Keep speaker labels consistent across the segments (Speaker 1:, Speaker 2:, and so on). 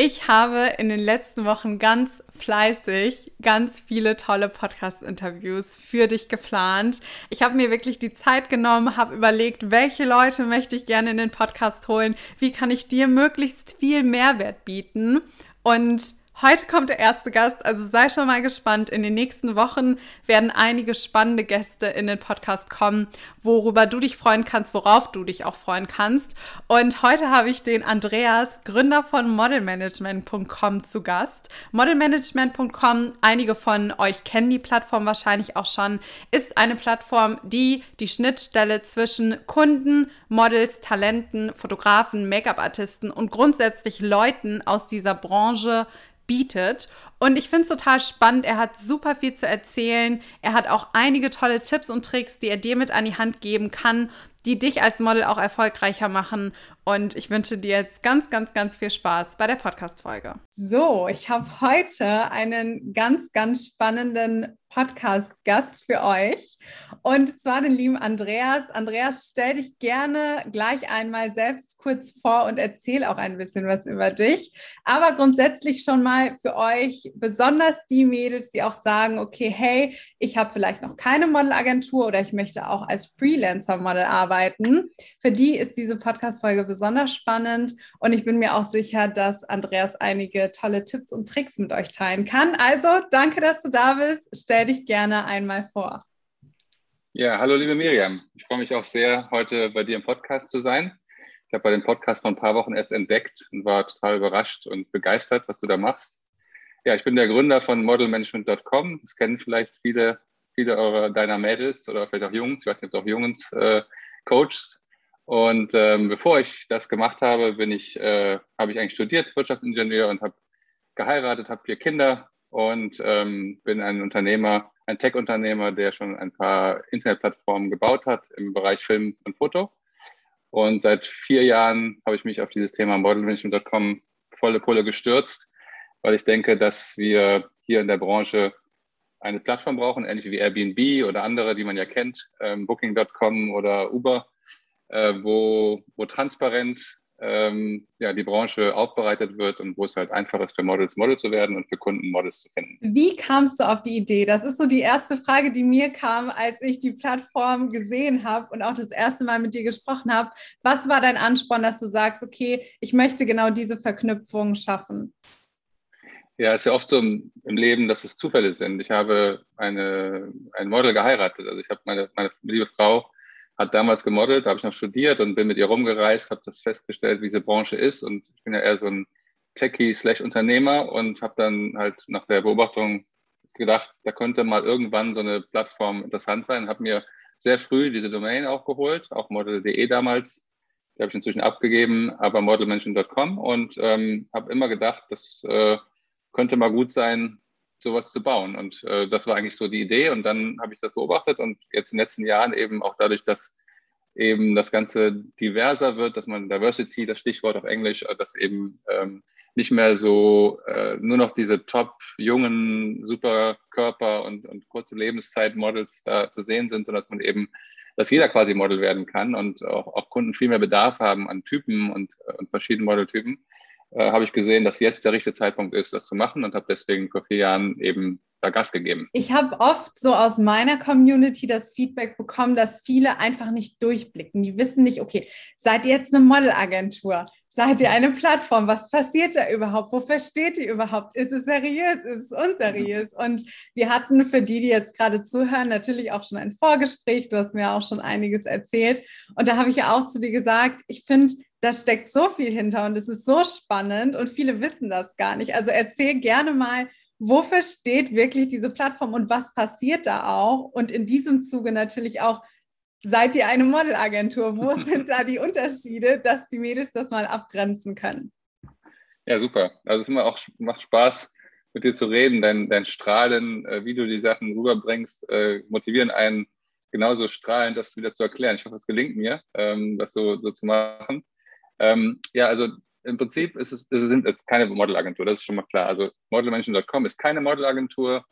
Speaker 1: Ich habe in den letzten Wochen ganz fleißig ganz viele tolle Podcast-Interviews für dich geplant. Ich habe mir wirklich die Zeit genommen, habe überlegt, welche Leute möchte ich gerne in den Podcast holen, wie kann ich dir möglichst viel Mehrwert bieten. Und Heute kommt der erste Gast, also sei schon mal gespannt. In den nächsten Wochen werden einige spannende Gäste in den Podcast kommen, worüber du dich freuen kannst, worauf du dich auch freuen kannst. Und heute habe ich den Andreas, Gründer von modelmanagement.com zu Gast. Modelmanagement.com, einige von euch kennen die Plattform wahrscheinlich auch schon, ist eine Plattform, die die Schnittstelle zwischen Kunden, Models, Talenten, Fotografen, Make-up-Artisten und grundsätzlich Leuten aus dieser Branche bietet. Und ich finde es total spannend. Er hat super viel zu erzählen. Er hat auch einige tolle Tipps und Tricks, die er dir mit an die Hand geben kann, die dich als Model auch erfolgreicher machen. Und ich wünsche dir jetzt ganz, ganz, ganz viel Spaß bei der Podcast-Folge. So, ich habe heute einen ganz, ganz spannenden Podcast-Gast für euch. Und zwar den lieben Andreas. Andreas, stell dich gerne gleich einmal selbst kurz vor und erzähl auch ein bisschen was über dich. Aber grundsätzlich schon mal für euch, besonders die Mädels, die auch sagen, okay, hey, ich habe vielleicht noch keine Modelagentur oder ich möchte auch als Freelancer-Model arbeiten. Für die ist diese Podcast-Folge besonders spannend. Und ich bin mir auch sicher, dass Andreas einige tolle Tipps und Tricks mit euch teilen kann. Also danke, dass du da bist. Stell stell dich gerne einmal vor.
Speaker 2: Ja, hallo liebe Miriam. Ich freue mich auch sehr, heute bei dir im Podcast zu sein. Ich habe bei dem Podcast vor ein paar Wochen erst entdeckt und war total überrascht und begeistert, was du da machst. Ja, ich bin der Gründer von modelmanagement.com. Das kennen vielleicht viele, viele eurer, deiner Mädels oder vielleicht auch Jungs. Ich weiß nicht, ob du auch Jungs äh, coachst. Und ähm, bevor ich das gemacht habe, bin ich, äh, habe ich eigentlich studiert, Wirtschaftsingenieur und habe geheiratet, habe vier Kinder und ähm, bin ein Unternehmer, ein Tech-Unternehmer, der schon ein paar Internetplattformen gebaut hat im Bereich Film und Foto. Und seit vier Jahren habe ich mich auf dieses Thema modelmanagement.com volle Pulle gestürzt, weil ich denke, dass wir hier in der Branche eine Plattform brauchen, ähnlich wie Airbnb oder andere, die man ja kennt, ähm, Booking.com oder Uber, äh, wo, wo transparent ähm, ja, die Branche aufbereitet wird und wo es halt einfach ist für Models Model zu werden und für Kunden Models zu finden.
Speaker 1: Wie kamst du auf die Idee? Das ist so die erste Frage, die mir kam, als ich die Plattform gesehen habe und auch das erste Mal mit dir gesprochen habe. Was war dein Ansporn, dass du sagst, okay, ich möchte genau diese Verknüpfung schaffen?
Speaker 2: Ja, es ist ja oft so im, im, Leben, dass es Zufälle sind. Ich habe eine, ein Model geheiratet. Also ich habe meine, meine liebe Frau hat damals gemodelt, da habe ich noch studiert und bin mit ihr rumgereist, habe das festgestellt, wie diese Branche ist. Und ich bin ja eher so ein Techie-Slash-Unternehmer und habe dann halt nach der Beobachtung gedacht, da könnte mal irgendwann so eine Plattform interessant sein. Habe mir sehr früh diese Domain auch geholt, auch model.de damals. Die habe ich inzwischen abgegeben, aber modelmention.com und ähm, habe immer gedacht, das äh, könnte mal gut sein, sowas zu bauen. Und äh, das war eigentlich so die Idee. Und dann habe ich das beobachtet und jetzt in den letzten Jahren eben auch dadurch, dass eben das Ganze diverser wird, dass man Diversity, das Stichwort auf Englisch, äh, dass eben ähm, nicht mehr so äh, nur noch diese top jungen Superkörper und, und kurze Lebenszeit-Models da zu sehen sind, sondern dass man eben, dass jeder quasi Model werden kann und auch, auch Kunden viel mehr Bedarf haben an Typen und, und verschiedenen Modeltypen äh, habe ich gesehen, dass jetzt der richtige Zeitpunkt ist, das zu machen und habe deswegen vor vier Jahren eben da Gas gegeben.
Speaker 1: Ich habe oft so aus meiner Community das Feedback bekommen, dass viele einfach nicht durchblicken. Die wissen nicht, okay, seid ihr jetzt eine Modelagentur? Seid ihr eine Plattform? Was passiert da überhaupt? Wofür steht ihr überhaupt? Ist es seriös? Ist es unseriös? Und wir hatten für die, die jetzt gerade zuhören, natürlich auch schon ein Vorgespräch. Du hast mir auch schon einiges erzählt. Und da habe ich ja auch zu dir gesagt, ich finde, da steckt so viel hinter und es ist so spannend und viele wissen das gar nicht. Also erzähl gerne mal, wofür steht wirklich diese Plattform und was passiert da auch? Und in diesem Zuge natürlich auch, seid ihr eine Modelagentur? Wo sind da die Unterschiede, dass die Mädels das mal abgrenzen können?
Speaker 2: Ja, super. Also es immer auch, macht Spaß, mit dir zu reden. Dein, dein Strahlen, äh, wie du die Sachen rüberbringst, äh, motivieren einen genauso strahlend, das wieder zu erklären. Ich hoffe, es gelingt mir, ähm, das so, so zu machen. Ähm, ja, also im Prinzip ist es, es sind jetzt keine Modelagentur, das ist schon mal klar. Also modelmenschen.com ist keine Modelagentur.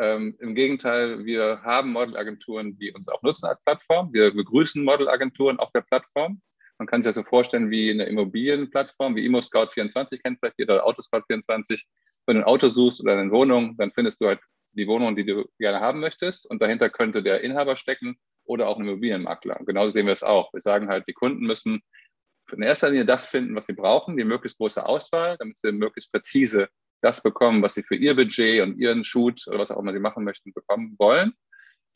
Speaker 2: Ähm, Im Gegenteil, wir haben Modelagenturen, die uns auch nutzen als Plattform. Wir begrüßen Modelagenturen auf der Plattform Man kann sich das so vorstellen wie eine Immobilienplattform, wie ImmoScout24 kennt vielleicht jeder, oder Autoscout24. Wenn du ein Auto suchst oder eine Wohnung, dann findest du halt die Wohnung, die du gerne haben möchtest. Und dahinter könnte der Inhaber stecken oder auch ein Immobilienmakler. Und genauso sehen wir es auch. Wir sagen halt, die Kunden müssen in erster Linie das finden, was sie brauchen, die möglichst große Auswahl, damit sie möglichst präzise das bekommen, was sie für ihr Budget und ihren Shoot oder was auch immer sie machen möchten, bekommen wollen.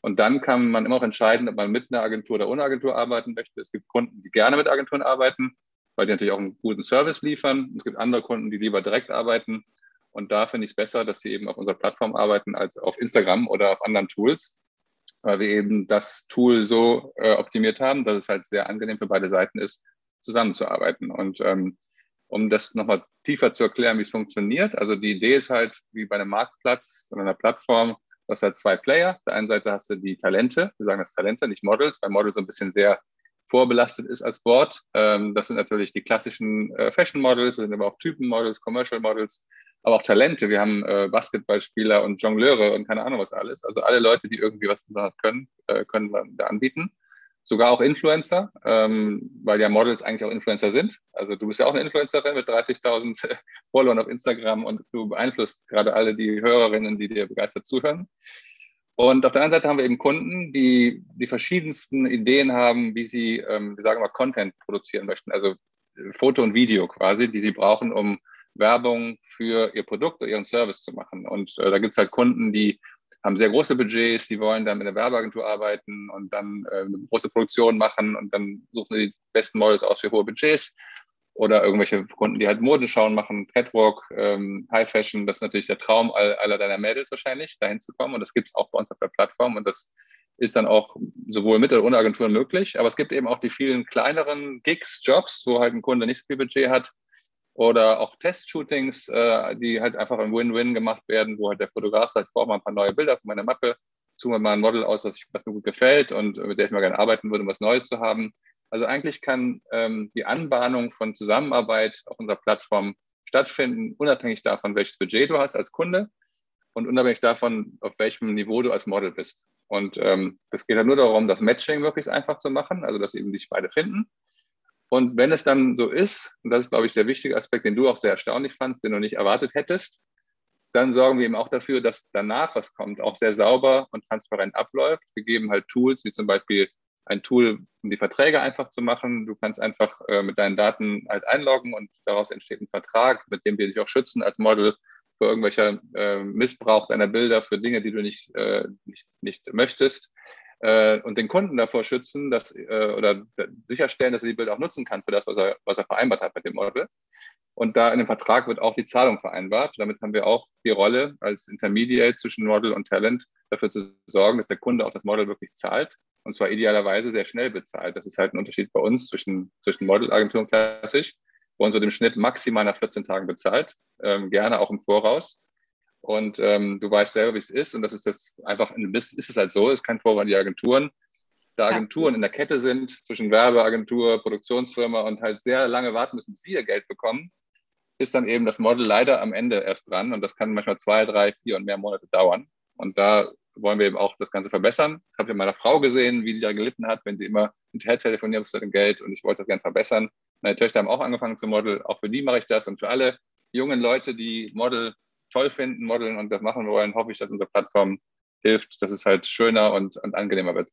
Speaker 2: Und dann kann man immer auch entscheiden, ob man mit einer Agentur oder ohne Agentur arbeiten möchte. Es gibt Kunden, die gerne mit Agenturen arbeiten, weil die natürlich auch einen guten Service liefern. Es gibt andere Kunden, die lieber direkt arbeiten. Und da finde ich es besser, dass sie eben auf unserer Plattform arbeiten als auf Instagram oder auf anderen Tools, weil wir eben das Tool so äh, optimiert haben, dass es halt sehr angenehm für beide Seiten ist, zusammenzuarbeiten. Und ähm, um das nochmal tiefer zu erklären, wie es funktioniert. Also die Idee ist halt, wie bei einem Marktplatz oder einer Plattform, Du hast halt zwei Player. Auf der einen Seite hast du die Talente. Wir sagen das Talente, nicht Models, weil Model so ein bisschen sehr vorbelastet ist als Wort. Ähm, das sind natürlich die klassischen äh, Fashion Models, das sind aber auch Typen-Models, Commercial Models, aber auch Talente. Wir haben äh, Basketballspieler und Jongleure und keine Ahnung was alles. Also alle Leute, die irgendwie was besonders können, äh, können wir da anbieten sogar auch Influencer, ähm, weil ja Models eigentlich auch Influencer sind. Also du bist ja auch eine Influencerin mit 30.000 Followern auf Instagram und du beeinflusst gerade alle die Hörerinnen, die dir begeistert zuhören. Und auf der anderen Seite haben wir eben Kunden, die die verschiedensten Ideen haben, wie sie, ähm, wir sagen mal, Content produzieren möchten, also Foto und Video quasi, die sie brauchen, um Werbung für ihr Produkt oder ihren Service zu machen. Und äh, da gibt es halt Kunden, die haben sehr große Budgets, die wollen dann mit einer Werbeagentur arbeiten und dann äh, eine große Produktion machen und dann suchen sie die besten Models aus für hohe Budgets. Oder irgendwelche Kunden, die halt Modenschauen machen, Catwalk, ähm, High Fashion, das ist natürlich der Traum aller deiner Mädels wahrscheinlich, dahin zu kommen. Und das gibt es auch bei uns auf der Plattform und das ist dann auch sowohl mit oder ohne Agenturen möglich. Aber es gibt eben auch die vielen kleineren Gigs, Jobs, wo halt ein Kunde nicht so viel Budget hat, oder auch Testshootings, äh, die halt einfach ein Win-Win gemacht werden, wo halt der Fotograf sagt, ich brauche mal ein paar neue Bilder für meine Mappe, suche mir mal ein Model aus, das, was mir gut gefällt und mit der ich mal gerne arbeiten würde, um was Neues zu haben. Also eigentlich kann ähm, die Anbahnung von Zusammenarbeit auf unserer Plattform stattfinden, unabhängig davon, welches Budget du hast als Kunde und unabhängig davon, auf welchem Niveau du als Model bist. Und ähm, das geht halt nur darum, das Matching möglichst einfach zu machen, also dass eben sich beide finden und wenn es dann so ist, und das ist, glaube ich, der wichtige Aspekt, den du auch sehr erstaunlich fandst, den du nicht erwartet hättest, dann sorgen wir eben auch dafür, dass danach, was kommt, auch sehr sauber und transparent abläuft. Wir geben halt Tools, wie zum Beispiel ein Tool, um die Verträge einfach zu machen. Du kannst einfach äh, mit deinen Daten halt einloggen und daraus entsteht ein Vertrag, mit dem wir dich auch schützen als Model für irgendwelcher äh, Missbrauch deiner Bilder, für Dinge, die du nicht, äh, nicht, nicht möchtest äh, und den Kunden davor schützen dass, äh, oder sicherstellen, dass er die Bilder auch nutzen kann für das, was er, was er vereinbart hat mit dem Model. Und da in dem Vertrag wird auch die Zahlung vereinbart. Damit haben wir auch die Rolle als Intermediate zwischen Model und Talent dafür zu sorgen, dass der Kunde auch das Model wirklich zahlt. Und zwar idealerweise sehr schnell bezahlt. Das ist halt ein Unterschied bei uns zwischen, zwischen Modelagenturen klassisch. Bei uns wird im Schnitt maximal nach 14 Tagen bezahlt, ähm, gerne auch im Voraus. Und ähm, du weißt selber, wie es ist. Und das ist das einfach, ist es halt so, ist kein Vorwand die Agenturen. Da Agenturen in der Kette sind zwischen Werbeagentur, Produktionsfirma und halt sehr lange warten müssen, bis sie ihr Geld bekommen, ist dann eben das Model leider am Ende erst dran. Und das kann manchmal zwei, drei, vier und mehr Monate dauern. Und da wollen wir eben auch das Ganze verbessern. Ich habe ja meiner Frau gesehen, wie die da gelitten hat, wenn sie immer hinterher telefoniert zu dem Geld und ich wollte das gerne verbessern. Meine Töchter haben auch angefangen zu Model. Auch für die mache ich das und für alle jungen Leute, die Model toll finden, modeln und das machen wollen, hoffe ich, dass unsere Plattform hilft, dass es halt schöner und, und angenehmer wird.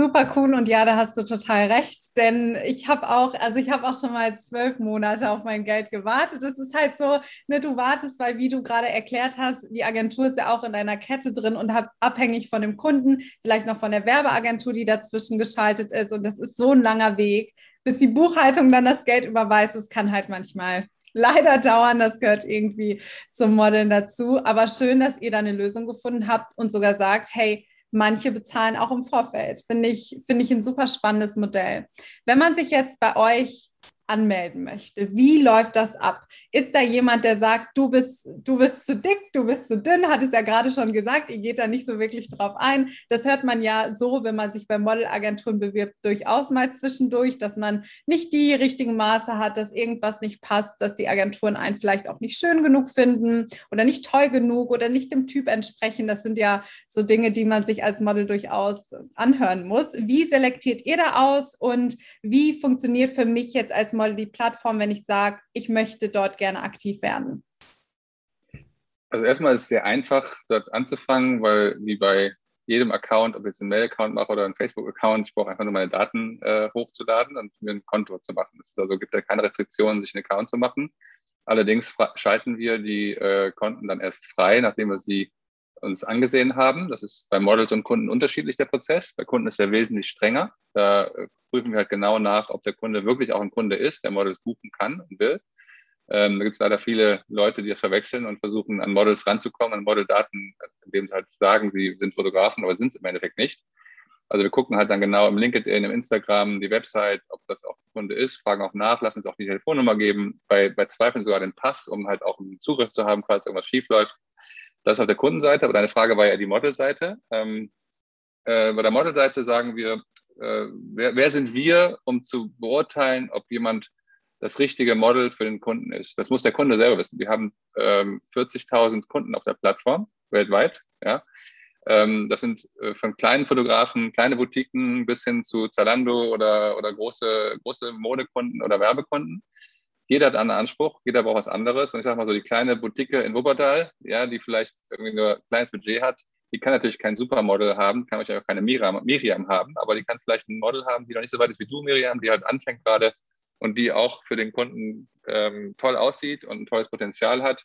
Speaker 1: Super cool und ja, da hast du total recht, denn ich habe auch, also ich habe auch schon mal zwölf Monate auf mein Geld gewartet. Das ist halt so, ne, du wartest, weil wie du gerade erklärt hast, die Agentur ist ja auch in deiner Kette drin und hab, abhängig von dem Kunden, vielleicht noch von der Werbeagentur, die dazwischen geschaltet ist und das ist so ein langer Weg, bis die Buchhaltung dann das Geld überweist. Es kann halt manchmal leider dauern. Das gehört irgendwie zum Modeln dazu. Aber schön, dass ihr da eine Lösung gefunden habt und sogar sagt, hey, manche bezahlen auch im Vorfeld. Finde ich, finde ich ein super spannendes Modell. Wenn man sich jetzt bei euch anmelden möchte, wie läuft das ab? Ist da jemand, der sagt, du bist, du bist zu dick, du bist zu dünn, hat es ja gerade schon gesagt, ihr geht da nicht so wirklich drauf ein. Das hört man ja so, wenn man sich bei Modelagenturen bewirbt, durchaus mal zwischendurch, dass man nicht die richtigen Maße hat, dass irgendwas nicht passt, dass die Agenturen einen vielleicht auch nicht schön genug finden oder nicht toll genug oder nicht dem Typ entsprechen. Das sind ja so Dinge, die man sich als Model durchaus anhören muss. Wie selektiert ihr da aus und wie funktioniert für mich jetzt als mal die Plattform, wenn ich sage, ich möchte dort gerne aktiv werden?
Speaker 2: Also erstmal ist es sehr einfach, dort anzufangen, weil wie bei jedem Account, ob ich jetzt einen Mail-Account mache oder einen Facebook-Account, ich brauche einfach nur meine Daten äh, hochzuladen und mir ein Konto zu machen. Es also gibt ja keine Restriktionen, sich einen Account zu machen. Allerdings schalten wir die äh, Konten dann erst frei, nachdem wir sie uns angesehen haben. Das ist bei Models und Kunden unterschiedlich der Prozess. Bei Kunden ist er wesentlich strenger. Da äh, prüfen wir halt genau nach, ob der Kunde wirklich auch ein Kunde ist, der Models buchen kann und will. Ähm, da gibt es leider viele Leute, die das verwechseln und versuchen, an Models ranzukommen, an Modeldaten, indem sie halt sagen, sie sind Fotografen, aber sind es im Endeffekt nicht. Also wir gucken halt dann genau im LinkedIn, im Instagram, die Website, ob das auch ein Kunde ist, fragen auch nach, lassen uns auch die Telefonnummer geben, bei, bei Zweifeln sogar den Pass, um halt auch einen Zugriff zu haben, falls irgendwas schief läuft. Das ist auf der Kundenseite, aber deine Frage war ja die Modelseite. Ähm, äh, bei der Modelseite sagen wir, äh, wer, wer, sind wir, um zu beurteilen, ob jemand das richtige Model für den Kunden ist. Das muss der Kunde selber wissen. Wir haben ähm, 40.000 Kunden auf der Plattform weltweit. Ja. Ähm, das sind äh, von kleinen Fotografen, kleine Boutiquen bis hin zu Zalando oder, oder große, große Modekunden oder Werbekunden. Jeder hat einen Anspruch, jeder braucht was anderes. Und ich sage mal so, die kleine Boutique in Wuppertal, ja, die vielleicht irgendwie nur ein kleines Budget hat, die kann natürlich kein Supermodel haben, kann natürlich auch keine Miriam, Miriam haben, aber die kann vielleicht ein Model haben, die noch nicht so weit ist wie du, Miriam, die halt anfängt gerade und die auch für den Kunden ähm, toll aussieht und ein tolles Potenzial hat.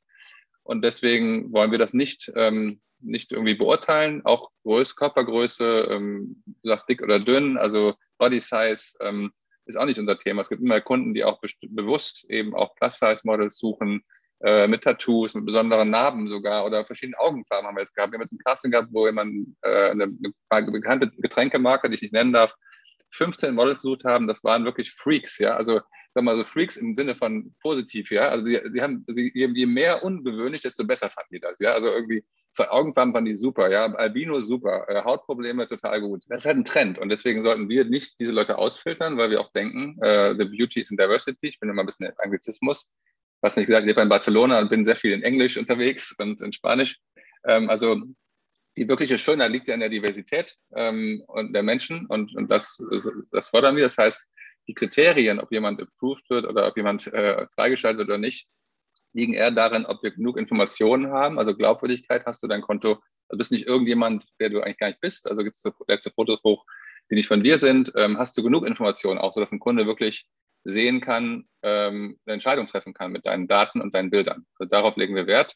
Speaker 2: Und deswegen wollen wir das nicht, ähm, nicht irgendwie beurteilen. Auch Größe, Körpergröße, ähm, du sagst dick oder dünn, also Body Size ähm, ist auch nicht unser Thema. Es gibt immer Kunden, die auch bewusst eben auch Plus-Size-Models suchen, äh, mit Tattoos, mit besonderen Narben sogar oder verschiedenen Augenfarben haben wir jetzt gehabt. Wir haben jetzt ein Casting gehabt, wo jemand äh, eine, eine bekannte Getränkemarke, die ich nicht nennen darf, 15 Models gesucht haben. Das waren wirklich Freaks, ja. Also sag mal so Freaks im Sinne von positiv, ja. Also die, die haben, sie, je mehr ungewöhnlich, desto besser fanden die das, ja. Also irgendwie zwei Augenfarben fanden die super, ja. Albino super, äh, Hautprobleme total gut. Das ist halt ein Trend und deswegen sollten wir nicht diese Leute ausfiltern, weil wir auch denken, äh, the beauty is in diversity. Ich bin immer ein bisschen Anglizismus was nicht gesagt, ich lebe in Barcelona und bin sehr viel in Englisch unterwegs und in Spanisch. Ähm, also die wirkliche Schönheit liegt ja in der Diversität ähm, und der Menschen und, und das, das fordern wir. Das heißt, die Kriterien, ob jemand approved wird oder ob jemand äh, freigeschaltet wird oder nicht, liegen eher darin, ob wir genug Informationen haben. Also Glaubwürdigkeit, hast du dein Konto, du bist nicht irgendjemand, der du eigentlich gar nicht bist. Also gibt es letzte Fotos hoch, die nicht von dir sind. Ähm, hast du genug Informationen, auch so dass ein Kunde wirklich sehen kann, ähm, eine Entscheidung treffen kann mit deinen Daten und deinen Bildern. Also darauf legen wir Wert.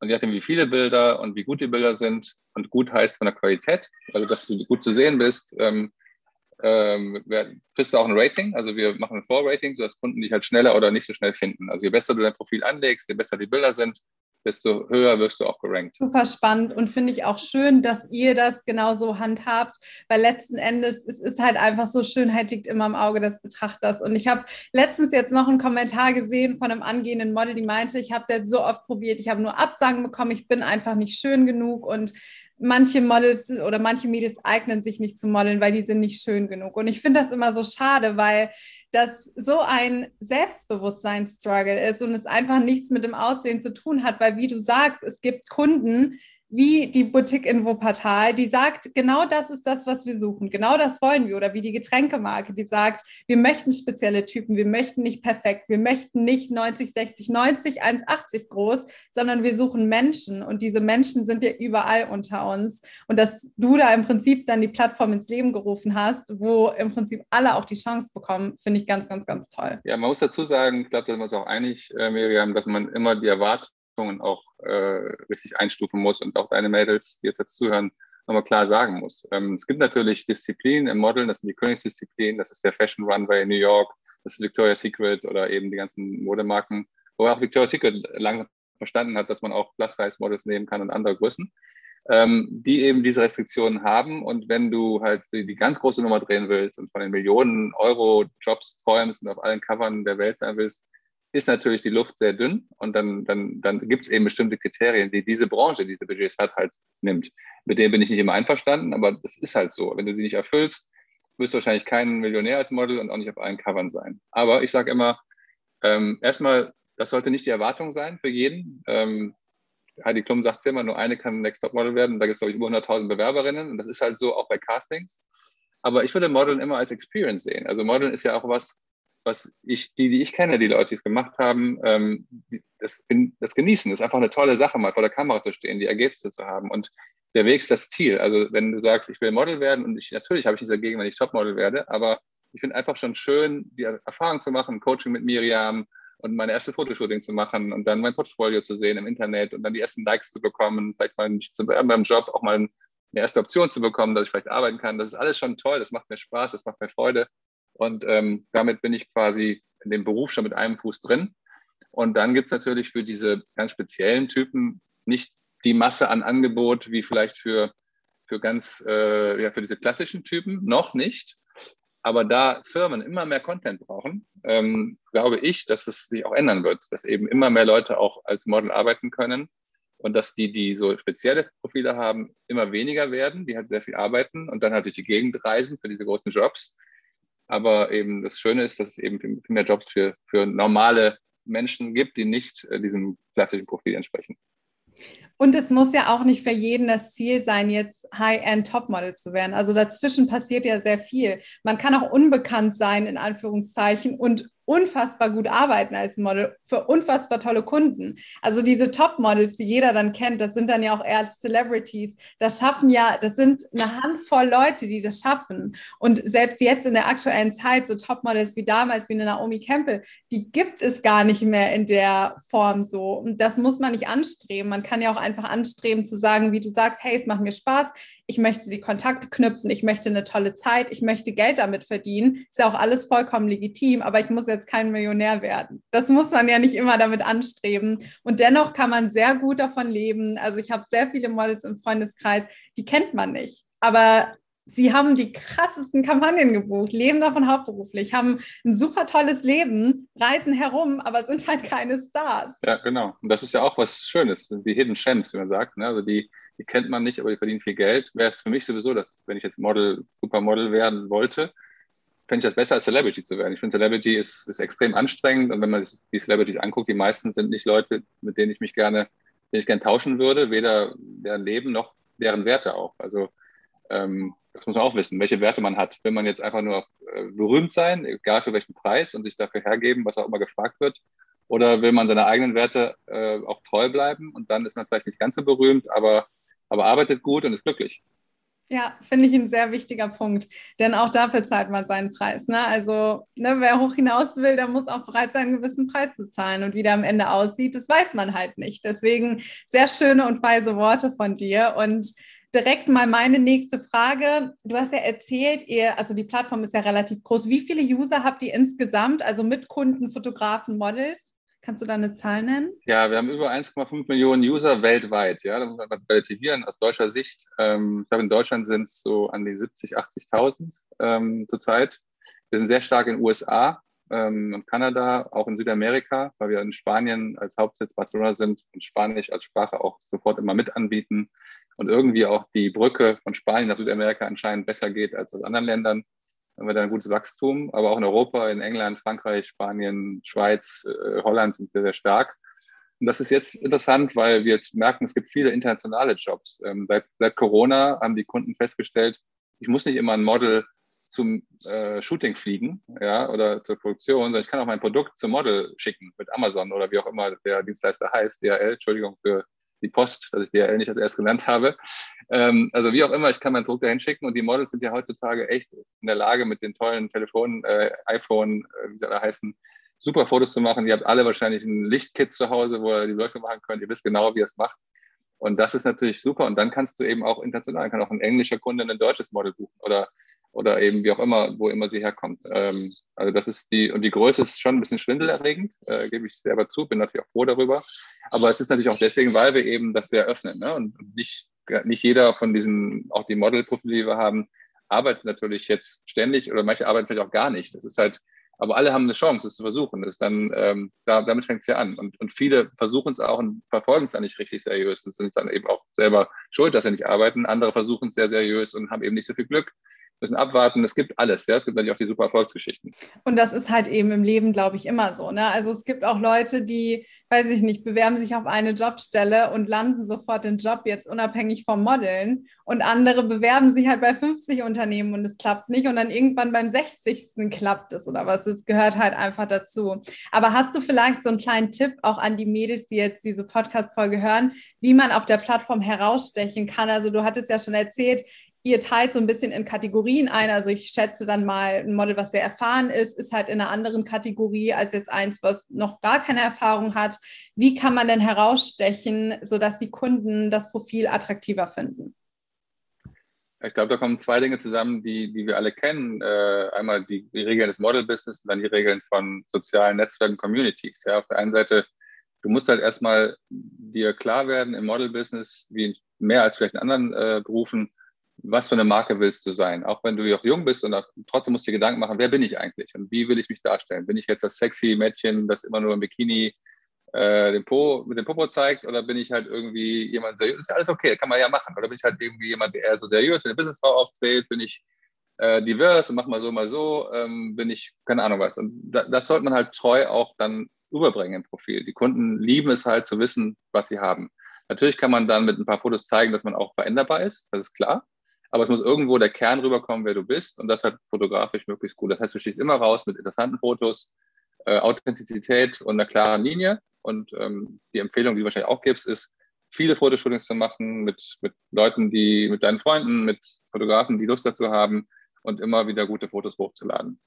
Speaker 2: Und je nachdem, wie viele Bilder und wie gut die Bilder sind, und gut heißt von der Qualität, also dass du gut zu sehen bist, ähm, ähm, kriegst du auch ein Rating. Also wir machen ein Vorrating, sodass Kunden dich halt schneller oder nicht so schnell finden. Also je besser du dein Profil anlegst, je besser die Bilder sind, desto höher wirst du auch gerankt.
Speaker 1: Super spannend und finde ich auch schön, dass ihr das genauso handhabt, weil letzten Endes es ist halt einfach so, Schönheit liegt immer im Auge des Betrachters. Und ich habe letztens jetzt noch einen Kommentar gesehen von einem angehenden Model, die meinte, ich habe es jetzt so oft probiert, ich habe nur Absagen bekommen, ich bin einfach nicht schön genug und manche Models oder manche Mädels eignen sich nicht zu modeln, weil die sind nicht schön genug. Und ich finde das immer so schade, weil das so ein Selbstbewusstseinsstruggle ist und es einfach nichts mit dem Aussehen zu tun hat, weil wie du sagst, es gibt Kunden, wie die Boutique in Wuppertal, die sagt, genau das ist das, was wir suchen, genau das wollen wir. Oder wie die Getränkemarke, die sagt, wir möchten spezielle Typen, wir möchten nicht perfekt, wir möchten nicht 90, 60, 90, 1,80 groß, sondern wir suchen Menschen. Und diese Menschen sind ja überall unter uns. Und dass du da im Prinzip dann die Plattform ins Leben gerufen hast, wo im Prinzip alle auch die Chance bekommen, finde ich ganz, ganz, ganz toll.
Speaker 2: Ja, man muss dazu sagen, ich glaube, da sind wir uns auch einig, äh, Miriam, dass man immer die Erwartung auch äh, richtig einstufen muss und auch deine Mädels, die jetzt, jetzt zuhören, nochmal klar sagen muss. Ähm, es gibt natürlich Disziplinen im Modeln, das sind die Königsdisziplinen, das ist der Fashion Runway in New York, das ist Victoria's Secret oder eben die ganzen Modemarken, wo auch Victoria's Secret lange verstanden hat, dass man auch Plus-Size-Models nehmen kann und andere Größen. ähm, die eben diese Restriktionen haben. Und wenn du halt die ganz große Nummer drehen willst und von den Millionen Euro Jobs träumst und auf allen Covern der Welt sein willst, ist natürlich die Luft sehr dünn und dann, dann, dann gibt es eben bestimmte Kriterien, die diese Branche, diese Budgets hat, halt nimmt. Mit denen bin ich nicht immer einverstanden, aber es ist halt so. Wenn du die nicht erfüllst, wirst du wahrscheinlich kein Millionär als Model und auch nicht auf allen Covern sein. Aber ich sage immer, ähm, erstmal, das sollte nicht die Erwartung sein für jeden. Ähm, Heidi Klum sagt es immer, nur eine kann Next Top Model werden. Da gibt es, glaube ich, über 100.000 Bewerberinnen. Und das ist halt so auch bei Castings. Aber ich würde Modeln immer als Experience sehen. Also Modeln ist ja auch was, was ich, die, die ich kenne, die Leute, die es gemacht haben, ähm, das, das genießen. Das ist einfach eine tolle Sache, mal vor der Kamera zu stehen, die Ergebnisse zu haben. Und der Weg ist das Ziel. Also wenn du sagst, ich will Model werden und ich natürlich habe ich nichts dagegen, wenn ich Topmodel werde, aber ich finde einfach schon schön, die Erfahrung zu machen, Coaching mit Miriam und meine erste Fotoshooting zu machen und dann mein Portfolio zu sehen im Internet und dann die ersten Likes zu bekommen, vielleicht mal beim Job auch mal eine erste Option zu bekommen, dass ich vielleicht arbeiten kann. Das ist alles schon toll, das macht mir Spaß, das macht mir Freude. Und ähm, damit bin ich quasi in dem Beruf schon mit einem Fuß drin. Und dann gibt es natürlich für diese ganz speziellen Typen nicht die Masse an Angebot wie vielleicht für, für ganz, äh, ja, für diese klassischen Typen, noch nicht. Aber da Firmen immer mehr Content brauchen, ähm, glaube ich, dass es sich auch ändern wird, dass eben immer mehr Leute auch als Model arbeiten können und dass die, die so spezielle Profile haben, immer weniger werden, die halt sehr viel arbeiten und dann halt durch die Gegend reisen für diese großen Jobs aber eben das Schöne ist, dass es eben viel mehr Jobs für, für normale Menschen gibt, die nicht äh, diesem klassischen Profil entsprechen.
Speaker 1: Und es muss ja auch nicht für jeden das Ziel sein, jetzt High-End-Topmodel zu werden. Also dazwischen passiert ja sehr viel. Man kann auch unbekannt sein, in Anführungszeichen, und unfassbar gut arbeiten als Model für unfassbar tolle Kunden. Also diese Top-Models, die jeder dann kennt, das sind dann ja auch eher Celebrities. Das schaffen ja, das sind eine Handvoll Leute, die das schaffen. Und selbst jetzt in der aktuellen Zeit, so Top-Models wie damals, wie eine Naomi Campbell, die gibt es gar nicht mehr in der Form so. Und das muss man nicht anstreben. Man kann ja auch einfach anstreben zu sagen, wie du sagst, hey, es macht mir Spaß, ich möchte die Kontakte knüpfen, ich möchte eine tolle Zeit, ich möchte Geld damit verdienen. Ist ja auch alles vollkommen legitim, aber ich muss jetzt kein Millionär werden. Das muss man ja nicht immer damit anstreben. Und dennoch kann man sehr gut davon leben. Also ich habe sehr viele Models im Freundeskreis, die kennt man nicht. Aber Sie haben die krassesten Kampagnen gebucht, leben davon hauptberuflich, haben ein super tolles Leben, reisen herum, aber sind halt keine Stars.
Speaker 2: Ja, genau. Und das ist ja auch was Schönes, die Hidden Gems, wie man sagt. Ne? Also die, die kennt man nicht, aber die verdienen viel Geld. Wäre es für mich sowieso, dass wenn ich jetzt Model, Supermodel werden wollte, fände ich das besser als Celebrity zu werden. Ich finde, Celebrity ist, ist extrem anstrengend und wenn man sich die Celebrities anguckt, die meisten sind nicht Leute, mit denen ich mich gerne, denen ich gerne tauschen würde, weder deren Leben noch deren Werte auch. Also ähm, das muss man auch wissen, welche Werte man hat. Will man jetzt einfach nur äh, berühmt sein, egal für welchen Preis und sich dafür hergeben, was auch immer gefragt wird, oder will man seine eigenen Werte äh, auch treu bleiben und dann ist man vielleicht nicht ganz so berühmt, aber aber arbeitet gut und ist glücklich.
Speaker 1: Ja, finde ich ein sehr wichtiger Punkt, denn auch dafür zahlt man seinen Preis. Ne? Also ne, wer hoch hinaus will, der muss auch bereit sein, einen gewissen Preis zu zahlen. Und wie der am Ende aussieht, das weiß man halt nicht. Deswegen sehr schöne und weise Worte von dir. Und direkt mal meine nächste Frage. Du hast ja erzählt, ihr, also die Plattform ist ja relativ groß. Wie viele User habt ihr insgesamt, also mit Kunden, Fotografen, Models? Kannst du da eine Zahl nennen?
Speaker 2: Ja, wir haben über 1,5 Millionen User weltweit. Ja, da muss man relativieren aus deutscher Sicht. Ähm, ich glaube, in Deutschland sind es so an die 70, 80.000 ähm, zurzeit. Wir sind sehr stark in den USA ähm, und Kanada, auch in Südamerika, weil wir in Spanien als Hauptsitz Barcelona sind und Spanisch als Sprache auch sofort immer mit anbieten und irgendwie auch die Brücke von Spanien nach Südamerika anscheinend besser geht als aus anderen Ländern haben wir da ein gutes Wachstum, aber auch in Europa, in England, Frankreich, Spanien, Schweiz, äh, Holland sind wir sehr stark. Und das ist jetzt interessant, weil wir jetzt merken, es gibt viele internationale Jobs. Ähm, seit, seit, Corona haben die Kunden festgestellt, ich muss nicht immer ein Model zum äh, Shooting fliegen ja, oder zur Produktion, sondern ich kann auch mein Produkt zum Model schicken mit Amazon oder wie auch immer der Dienstleister heißt, DHL, Entschuldigung für die Post, dass ich DHL nicht als erst genannt habe. Ähm, also wie auch immer, ich kann mein Druck dahin schicken und die Models sind ja heutzutage echt in der Lage, mit den tollen Telefonen, äh, iPhone, äh, wie sie da heißen, super Fotos zu machen. Ihr habt alle wahrscheinlich ein Lichtkit zu Hause, wo ihr die Beleuchtung machen könnt. Ihr wisst genau, wie ihr es macht. Und das ist natürlich super. Und dann kannst du eben auch international, kann auch ein englischer Kunde ein deutsches Model buchen oder oder eben wie auch immer, wo immer sie herkommt. Ähm, also das ist die, und die Größe ist schon ein bisschen schwindelerregend, äh, gebe ich selber zu, bin natürlich auch froh darüber. Aber es ist natürlich auch deswegen, weil wir eben das sehr öffnen ne? und, nicht nicht jeder von diesen, auch die Model-Profile, die wir haben, arbeitet natürlich jetzt ständig oder manche arbeiten vielleicht auch gar nicht. Das ist halt, aber alle haben eine Chance, es zu versuchen. Das ist dann, ähm, da, damit fängt es ja an. Und, und viele versuchen es auch und verfolgen es dann nicht richtig seriös und sind dann eben auch selber schuld, dass sie nicht arbeiten. Andere versuchen es sehr seriös und haben eben nicht so viel Glück müssen abwarten. Es gibt alles, ja. Es gibt natürlich auch die super Erfolgsgeschichten.
Speaker 1: Und das ist halt eben im Leben, glaube ich, immer so. Ne? Also es gibt auch Leute, die, weiß ich nicht, bewerben sich auf eine Jobstelle und landen sofort den Job jetzt unabhängig vom Modeln. Und andere bewerben sich halt bei 50 Unternehmen und es klappt nicht. Und dann irgendwann beim 60. klappt es oder was. Das gehört halt einfach dazu. Aber hast du vielleicht so einen kleinen Tipp auch an die Mädels, die jetzt diese Podcast-Folge hören, wie man auf der Plattform herausstechen kann? Also du hattest ja schon erzählt, ihr teilt so ein bisschen in Kategorien ein. Also ich schätze dann mal, ein Model, was sehr erfahren ist, ist halt in einer anderen Kategorie als jetzt eins, was noch gar keine Erfahrung hat. Wie kann man denn herausstechen, sodass die Kunden das Profil attraktiver finden?
Speaker 2: Ich glaube, da kommen zwei Dinge zusammen, die, die wir alle kennen. Äh, einmal die, die, Regeln des Model-Business und dann die Regeln von sozialen Netzwerken, Communities. Ja, auf der einen Seite, du musst halt erstmal dir klar werden im Model-Business, wie mehr als vielleicht in anderen äh, Berufen, was für eine Marke willst du sein? Auch wenn du noch jung bist und trotzdem musst du dir Gedanken machen, wer bin ich eigentlich und wie will ich mich darstellen? Bin ich jetzt das sexy Mädchen, das immer nur im Bikini äh, den Po, mit dem Popo zeigt oder bin ich halt irgendwie jemand seriös? Ist alles okay, kann man ja machen. Oder bin ich halt irgendwie jemand, der eher so seriös in der Businessfrau auftritt? Bin ich äh, divers und mach mal so, mal so? Ähm, bin ich, keine Ahnung was. Und da, das sollte man halt treu auch dann überbringen im Profil. Die Kunden lieben es halt zu wissen, was sie haben. Natürlich kann man dann mit ein paar Fotos zeigen, dass man auch veränderbar ist, das ist klar aber es muss irgendwo der Kern rüberkommen, wer du bist und das halt fotografisch möglichst gut. Das heißt, du stehst immer raus mit interessanten Fotos, äh, Authentizität und einer klaren Linie und ähm, die Empfehlung, die du wahrscheinlich auch gibst, ist, viele Fotoshootings zu machen mit, mit Leuten, die, mit deinen Freunden, mit Fotografen, die Lust dazu haben und immer wieder gute Fotos hochzuladen.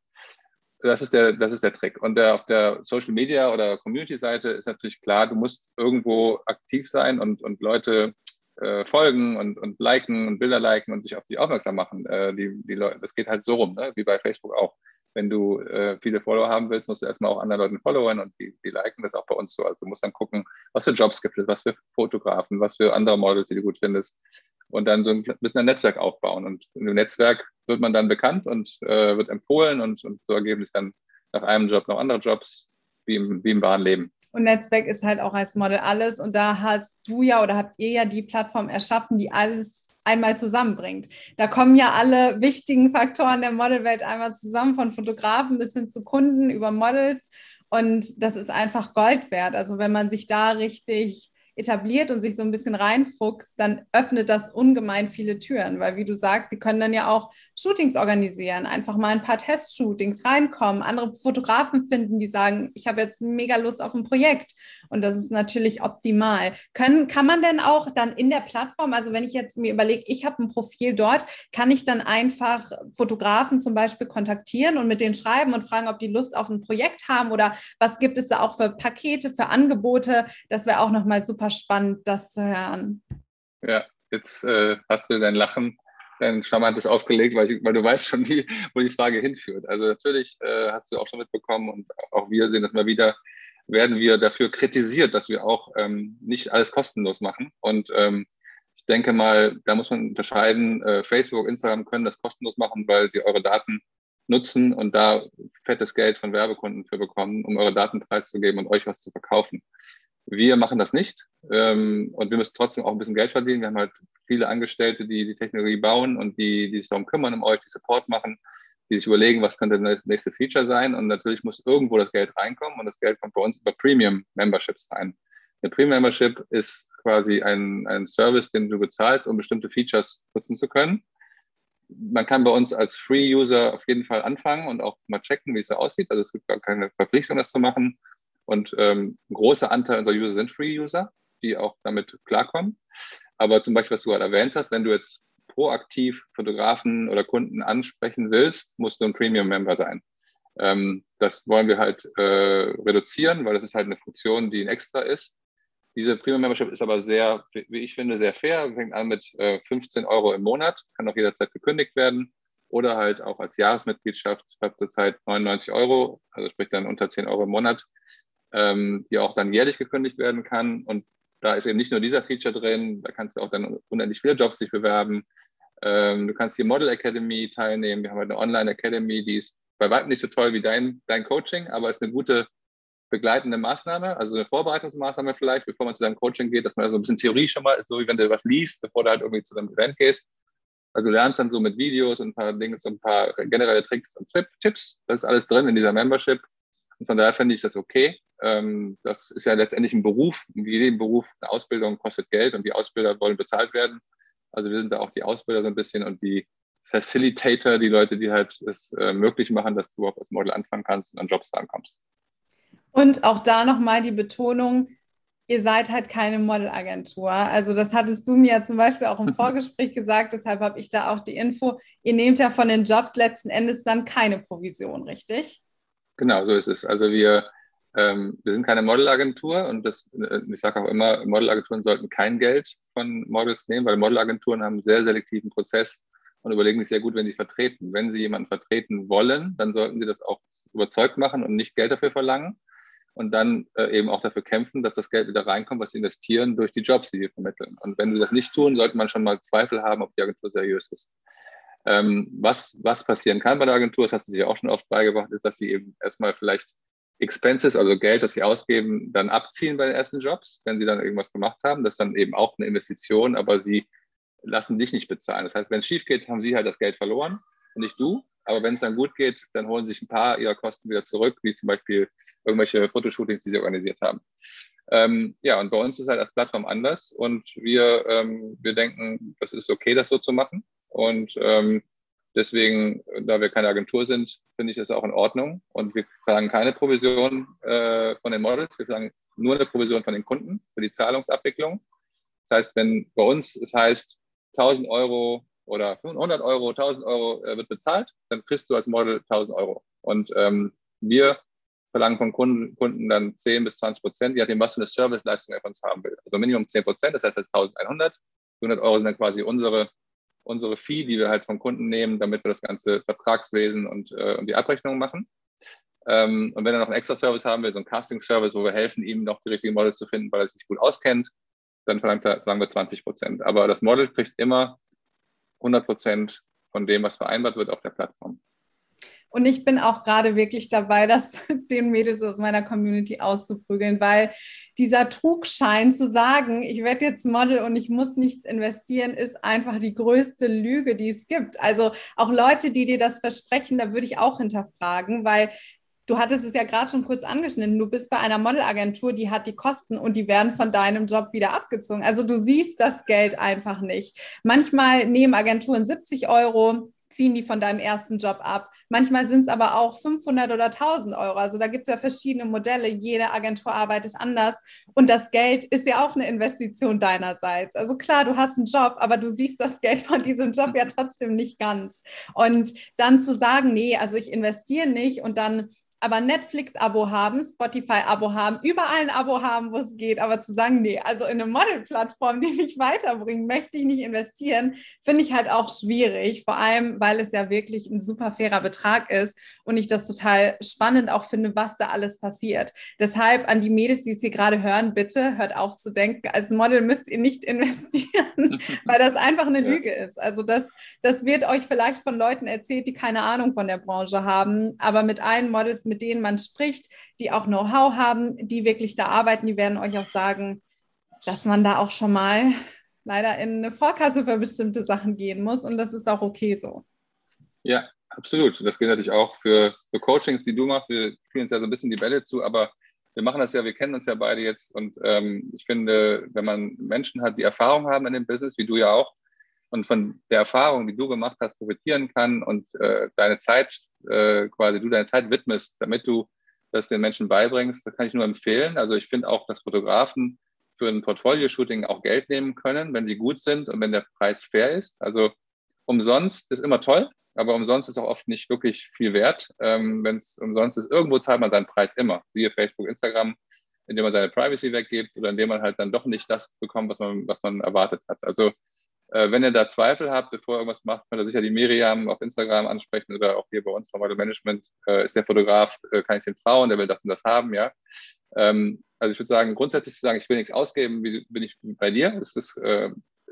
Speaker 2: Das ist der, das ist der Trick. Und der, auf der Social Media oder Community-Seite ist natürlich klar, du musst irgendwo aktiv sein und, und Leute äh, folgen und, und liken und Bilder liken und sich auf die aufmerksam machen. Äh, die, die Leute, das geht halt so rum, ne? wie bei Facebook auch. Wenn du äh, viele Follower haben willst, musst du erstmal auch anderen Leuten followen und die, die liken das auch bei uns so. Also du musst dann gucken, was für Jobs gibt es, was für Fotografen, was für andere Models, die du gut findest. Und dann so ein bisschen ein Netzwerk aufbauen. Und im Netzwerk wird man dann bekannt und äh, wird empfohlen und, und so ergeben sich dann nach einem Job noch andere Jobs, wie im, wie im wahren Leben.
Speaker 1: Und Netzwerk ist halt auch als Model alles. Und da hast du ja oder habt ihr ja die Plattform erschaffen, die alles einmal zusammenbringt. Da kommen ja alle wichtigen Faktoren der Modelwelt einmal zusammen, von Fotografen bis hin zu Kunden über Models. Und das ist einfach Gold wert. Also wenn man sich da richtig etabliert und sich so ein bisschen reinfuchst, dann öffnet das ungemein viele Türen, weil wie du sagst, sie können dann ja auch Shootings organisieren, einfach mal ein paar Testshootings reinkommen, andere Fotografen finden, die sagen, ich habe jetzt mega Lust auf ein Projekt und das ist natürlich optimal. Können, kann man denn auch dann in der Plattform, also wenn ich jetzt mir überlege, ich habe ein Profil dort, kann ich dann einfach Fotografen zum Beispiel kontaktieren und mit denen schreiben und fragen, ob die Lust auf ein Projekt haben oder was gibt es da auch für Pakete, für Angebote? Das wäre auch nochmal super super spannend, das zu hören.
Speaker 2: Ja, jetzt äh, hast du dein Lachen, dein charmantes aufgelegt, weil, ich, weil du weißt schon, die, wo die Frage hinführt. Also natürlich äh, hast du auch schon mitbekommen und auch wir sehen das mal wieder, werden wir dafür kritisiert, dass wir auch ähm, nicht alles kostenlos machen. Und ähm, ich denke mal, da muss man unterscheiden, äh, Facebook, Instagram können das kostenlos machen, weil sie eure Daten nutzen und da fettes Geld von Werbekunden für bekommen, um eure Daten preiszugeben und euch was zu verkaufen. Wir machen das nicht ähm, und wir müssen trotzdem auch ein bisschen Geld verdienen. Wir haben halt viele Angestellte, die die Technologie bauen und die, die sich darum kümmern, um euch, die Support machen, die sich überlegen, was könnte das nächste Feature sein. Und natürlich muss irgendwo das Geld reinkommen und das Geld kommt bei uns über Premium-Memberships rein. Eine Premium-Membership ist quasi ein, ein Service, den du bezahlst, um bestimmte Features nutzen zu können. Man kann bei uns als Free-User auf jeden Fall anfangen und auch mal checken, wie es so aussieht. Also es gibt gar keine Verpflichtung, das zu machen. Und ähm, ein großer Anteil unserer User sind Free-User, die auch damit klarkommen. Aber zum Beispiel, was du gerade erwähnt hast, wenn du jetzt proaktiv Fotografen oder Kunden ansprechen willst, musst du ein Premium-Member sein. Ähm, das wollen wir halt äh, reduzieren, weil das ist halt eine Funktion, die ein Extra ist. Diese Premium-Membership ist aber sehr, wie ich finde, sehr fair. Fängt an mit äh, 15 Euro im Monat, kann auch jederzeit gekündigt werden oder halt auch als Jahresmitgliedschaft. Ich habe zurzeit 99 Euro, also sprich dann unter 10 Euro im Monat ähm, die auch dann jährlich gekündigt werden kann. Und da ist eben nicht nur dieser Feature drin, da kannst du auch dann unendlich viele Jobs dich bewerben. Ähm, du kannst hier Model Academy teilnehmen. Wir haben halt eine Online Academy, die ist bei weitem nicht so toll wie dein, dein Coaching, aber ist eine gute begleitende Maßnahme, also eine Vorbereitungsmaßnahme vielleicht, bevor man zu deinem Coaching geht, dass man so ein bisschen Theorie schon mal, so wie wenn du was liest, bevor du halt irgendwie zu einem Event gehst. Also du lernst dann so mit Videos und ein paar Dinge, so ein paar generelle Tricks und Tipps. Das ist alles drin in dieser Membership. Und von daher finde ich das okay. Ähm, das ist ja letztendlich ein Beruf. Wie jedem Beruf, eine Ausbildung kostet Geld und die Ausbilder wollen bezahlt werden. Also wir sind da auch die Ausbilder so ein bisschen und die Facilitator, die Leute, die halt es äh, möglich machen, dass du überhaupt als Model anfangen kannst und an Jobs rankommst.
Speaker 1: Und auch da nochmal die Betonung, ihr seid halt keine Modelagentur. Also das hattest du mir ja zum Beispiel auch im Vorgespräch gesagt, deshalb habe ich da auch die Info. Ihr nehmt ja von den Jobs letzten Endes dann keine Provision, richtig?
Speaker 2: Genau, so ist es. Also wir, ähm, wir sind keine Modelagentur und das, äh, ich sage auch immer, Modelagenturen sollten kein Geld von Models nehmen, weil Modelagenturen haben einen sehr selektiven Prozess und überlegen sich sehr gut, wenn sie vertreten. Wenn sie jemanden vertreten wollen, dann sollten sie das auch überzeugt machen und nicht Geld dafür verlangen und dann äh, eben auch dafür kämpfen, dass das Geld wieder reinkommt, was sie investieren durch die Jobs, die sie vermitteln. Und wenn sie das nicht tun, sollte man schon mal Zweifel haben, ob die Agentur seriös ist. Ähm, was, was passieren kann bei der Agentur, das hast du sich auch schon oft beigebracht, ist, dass sie eben erstmal vielleicht Expenses, also Geld, das sie ausgeben, dann abziehen bei den ersten Jobs, wenn sie dann irgendwas gemacht haben. Das ist dann eben auch eine Investition, aber sie lassen dich nicht bezahlen. Das heißt, wenn es schief geht, haben sie halt das Geld verloren und nicht du. Aber wenn es dann gut geht, dann holen sich ein paar ihrer Kosten wieder zurück, wie zum Beispiel irgendwelche Fotoshootings, die sie organisiert haben. Ähm, ja, und bei uns ist halt als Plattform anders und wir, ähm, wir denken, das ist okay, das so zu machen. Und ähm, deswegen, da wir keine Agentur sind, finde ich das auch in Ordnung. Und wir verlangen keine Provision äh, von den Models, wir verlangen nur eine Provision von den Kunden für die Zahlungsabwicklung. Das heißt, wenn bei uns es heißt 1000 Euro oder 100 Euro, 1000 Euro äh, wird bezahlt, dann kriegst du als Model 1000 Euro. Und ähm, wir verlangen von Kunden, Kunden dann 10 bis 20 Prozent, je nachdem, was für eine Serviceleistung er von uns haben will. Also Minimum 10 Prozent, das heißt, das ist 1100. 100 Euro sind dann quasi unsere unsere Fee, die wir halt vom Kunden nehmen, damit wir das ganze Vertragswesen und, äh, und die Abrechnung machen. Ähm, und wenn er noch einen extra Service haben will, so einen Casting-Service, wo wir helfen, ihm noch die richtigen Models zu finden, weil er sich gut auskennt, dann verlangt er, verlangen wir 20 Prozent. Aber das Model kriegt immer 100 Prozent von dem, was vereinbart wird auf der Plattform.
Speaker 1: Und ich bin auch gerade wirklich dabei, das den Mädels aus meiner Community auszuprügeln, weil dieser Trugschein zu sagen, ich werde jetzt Model und ich muss nichts investieren, ist einfach die größte Lüge, die es gibt. Also auch Leute, die dir das versprechen, da würde ich auch hinterfragen, weil du hattest es ja gerade schon kurz angeschnitten, du bist bei einer Modelagentur, die hat die Kosten und die werden von deinem Job wieder abgezogen. Also du siehst das Geld einfach nicht. Manchmal nehmen Agenturen 70 Euro, ziehen die von deinem ersten Job ab. Manchmal sind es aber auch 500 oder 1000 Euro. Also da gibt es ja verschiedene Modelle. Jede Agentur arbeitet anders. Und das Geld ist ja auch eine Investition deinerseits. Also klar, du hast einen Job, aber du siehst das Geld von diesem Job ja trotzdem nicht ganz. Und dann zu sagen, nee, also ich investiere nicht und dann aber Netflix-Abo haben, Spotify-Abo haben, überall ein Abo haben, wo es geht, aber zu sagen, nee, also in eine Model-Plattform, die mich weiterbringt, möchte ich nicht investieren, finde ich halt auch schwierig, vor allem, weil es ja wirklich ein super fairer Betrag ist und ich das total spannend auch finde, was da alles passiert. Deshalb an die Mädels, die es hier gerade hören, bitte hört auf zu denken, als Model müsst ihr nicht investieren, weil das einfach eine ja. Lüge ist. Also das, das wird euch vielleicht von Leuten erzählt, die keine Ahnung von der Branche haben, aber mit allen Models mit denen man spricht, die auch Know-how haben, die wirklich da arbeiten, die werden euch auch sagen, dass man da auch schon mal leider in eine Vorkasse für bestimmte Sachen gehen muss und das ist auch okay so.
Speaker 2: Ja, absolut. Das gilt natürlich auch für, für Coachings, die du machst. Wir spielen uns ja so ein bisschen die Bälle zu, aber wir machen das ja, wir kennen uns ja beide jetzt und ähm, ich finde, wenn man Menschen hat, die Erfahrung haben in dem Business, wie du ja auch, und von der Erfahrung, die du gemacht hast, profitieren kann und äh, deine Zeit, äh, quasi du deine Zeit widmest, damit du das den Menschen beibringst, das kann ich nur empfehlen. Also ich finde auch, dass Fotografen für ein Portfolio-Shooting auch Geld nehmen können, wenn sie gut sind und wenn der Preis fair ist. Also umsonst ist immer toll, aber umsonst ist auch oft nicht wirklich viel wert. Ähm, wenn es umsonst ist, irgendwo zahlt man seinen Preis immer. Siehe Facebook, Instagram, indem man seine Privacy weggibt oder indem man halt dann doch nicht das bekommt, was man, was man erwartet hat. Also Äh, wenn ihr da Zweifel habt, bevor ihr irgendwas macht, könnt ihr sicher die Miriam auf Instagram ansprechen oder auch hier bei uns bei Model Management. Äh, ist der Fotograf, äh, kann ich dem trauen, der will das und das haben, ja. Ähm, also ich würde sagen, grundsätzlich zu sagen, ich will nichts ausgeben, wie bin ich bei dir? Das ist äh,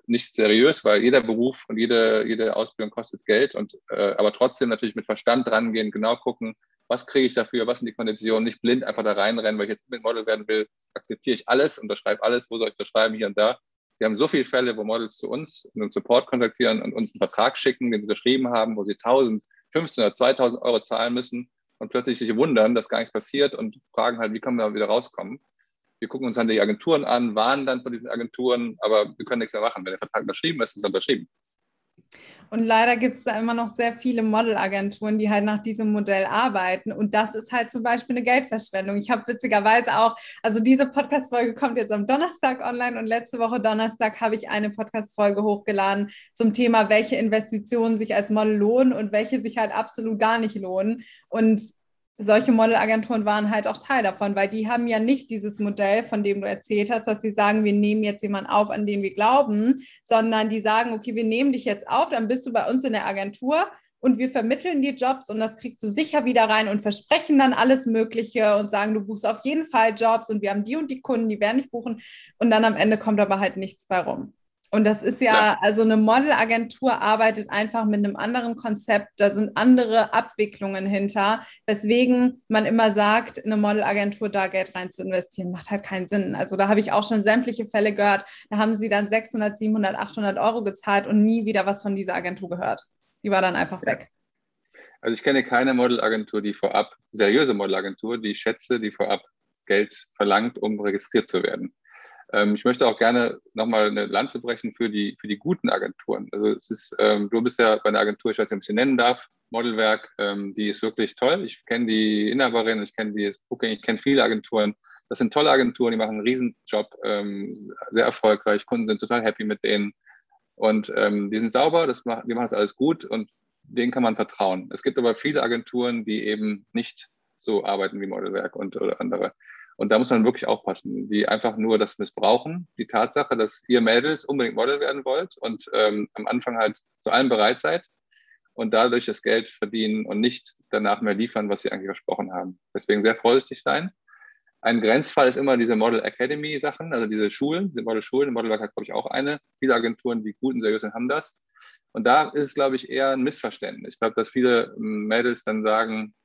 Speaker 2: nicht seriös, weil jeder Beruf und jede, jede Ausbildung kostet Geld und äh, aber trotzdem natürlich mit Verstand rangehen, genau gucken, was kriege ich dafür, was sind die Konditionen, nicht blind einfach da reinrennen, weil ich jetzt mit Model werden will, akzeptiere ich alles, unterschreibe alles, wo soll ich unterschreiben, hier und da. Wir haben so viele Fälle, wo Models zu uns einen Support kontaktieren und uns einen Vertrag schicken, den sie unterschrieben haben, wo sie 1000, 15 oder 2000 Euro zahlen müssen und plötzlich sich wundern, dass gar nichts passiert und fragen halt, wie können wir wieder rauskommen. Wir gucken uns dann die Agenturen an, warnen dann von diesen Agenturen, aber wir können nichts mehr machen. Wenn der Vertrag unterschrieben ist, ist er unterschrieben.
Speaker 1: Und leider gibt es da immer noch sehr viele Modelagenturen, die halt nach diesem Modell arbeiten. Und das ist halt zum Beispiel eine Geldverschwendung. Ich habe witzigerweise auch, also diese Podcast-Folge kommt jetzt am Donnerstag online und letzte Woche Donnerstag habe ich eine Podcast-Folge hochgeladen zum Thema, welche Investitionen sich als Model lohnen und welche sich halt absolut gar nicht lohnen. Und solche Modelagenturen waren halt auch Teil davon, weil die haben ja nicht dieses Modell, von dem du erzählt hast, dass sie sagen, wir nehmen jetzt jemanden auf, an den wir glauben, sondern die sagen, okay, wir nehmen dich jetzt auf, dann bist du bei uns in der Agentur und wir vermitteln dir Jobs und das kriegst du sicher wieder rein und versprechen dann alles Mögliche und sagen, du buchst auf jeden Fall Jobs und wir haben die und die Kunden, die werden nicht buchen und dann am Ende kommt aber halt nichts bei rum. Und das ist ja, ja, also eine Modelagentur arbeitet einfach mit einem anderen Konzept. Da sind andere Abwicklungen hinter, weswegen man immer sagt, eine Modelagentur da Geld rein zu investieren, macht halt keinen Sinn. Also da habe ich auch schon sämtliche Fälle gehört. Da haben sie dann 600, 700, 800 Euro gezahlt und nie wieder was von dieser Agentur gehört. Die war dann einfach weg.
Speaker 2: Also ich kenne keine Modelagentur, die vorab, seriöse Modelagentur, die ich schätze, die vorab Geld verlangt, um registriert zu werden. Ähm, ich möchte auch gerne nochmal eine Lanze brechen für die, für die guten Agenturen. Also es ist, ähm, du bist ja bei einer Agentur, ich weiß nicht, ob ich sie nennen darf, Modelwerk, ähm, die ist wirklich toll. Ich kenne die Inhaberin, ich kenne die Booking, ich kenne viele Agenturen. Das sind tolle Agenturen, die machen einen Riesenjob, ähm, sehr erfolgreich. Kunden sind total happy mit denen. Und ähm, die sind sauber, das macht, die machen es alles gut und denen kann man vertrauen. Es gibt aber viele Agenturen, die eben nicht so arbeiten wie Modelwerk und oder andere. Und da muss man wirklich aufpassen, die einfach nur das missbrauchen. Die Tatsache, dass ihr Mädels unbedingt Model werden wollt und ähm, am Anfang halt zu allem bereit seid und dadurch das Geld verdienen und nicht danach mehr liefern, was sie eigentlich versprochen haben. Deswegen sehr vorsichtig sein. Ein Grenzfall ist immer diese Model Academy Sachen, also diese Schulen, diese Model Schulen. Modelwerk hat, glaube ich, auch eine. Viele Agenturen, die gut und seriös sind, haben das. Und da ist es, glaube ich, eher ein Missverständnis. Ich glaube, dass viele ähm, Mädels dann sagen,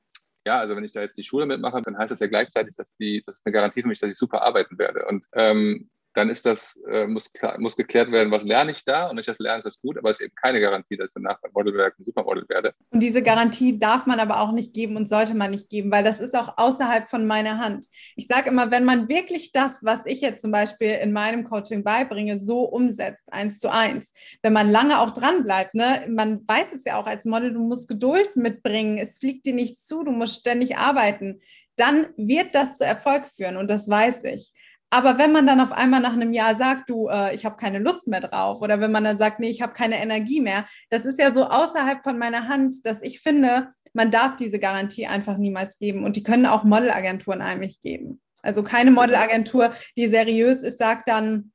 Speaker 2: ja, also wenn ich da jetzt die Schule mitmache, dann heißt das ja gleichzeitig, dass die, das ist eine Garantie für mich, dass ich super arbeiten werde. Und ähm, dann ist das, äh, muss, muss geklärt werden, was lerne ich da und nicht das Lernen ist das gut, aber es ist eben keine Garantie, dass ich danach beim Modelwerk ein Supermodel werde.
Speaker 1: Und diese Garantie darf man aber auch nicht geben und sollte man nicht geben, weil das ist auch außerhalb von meiner Hand. Ich sage immer, wenn man wirklich das, was ich jetzt zum Beispiel in meinem Coaching beibringe, so umsetzt, eins zu eins, wenn man lange auch dran bleibt, ne, man weiß es ja auch als Model, du musst Geduld mitbringen, es fliegt dir nicht zu, du musst ständig arbeiten dann wird das zu Erfolg führen und das weiß ich. Aber wenn man dann auf einmal nach einem Jahr sagt, du, äh, ich habe keine Lust mehr drauf, oder wenn man dann sagt, nee, ich habe keine Energie mehr, das ist ja so außerhalb von meiner Hand, dass ich finde, man darf diese Garantie einfach niemals geben. Und die können auch Modelagenturen eigentlich geben. Also keine Modelagentur, die seriös ist, sagt dann,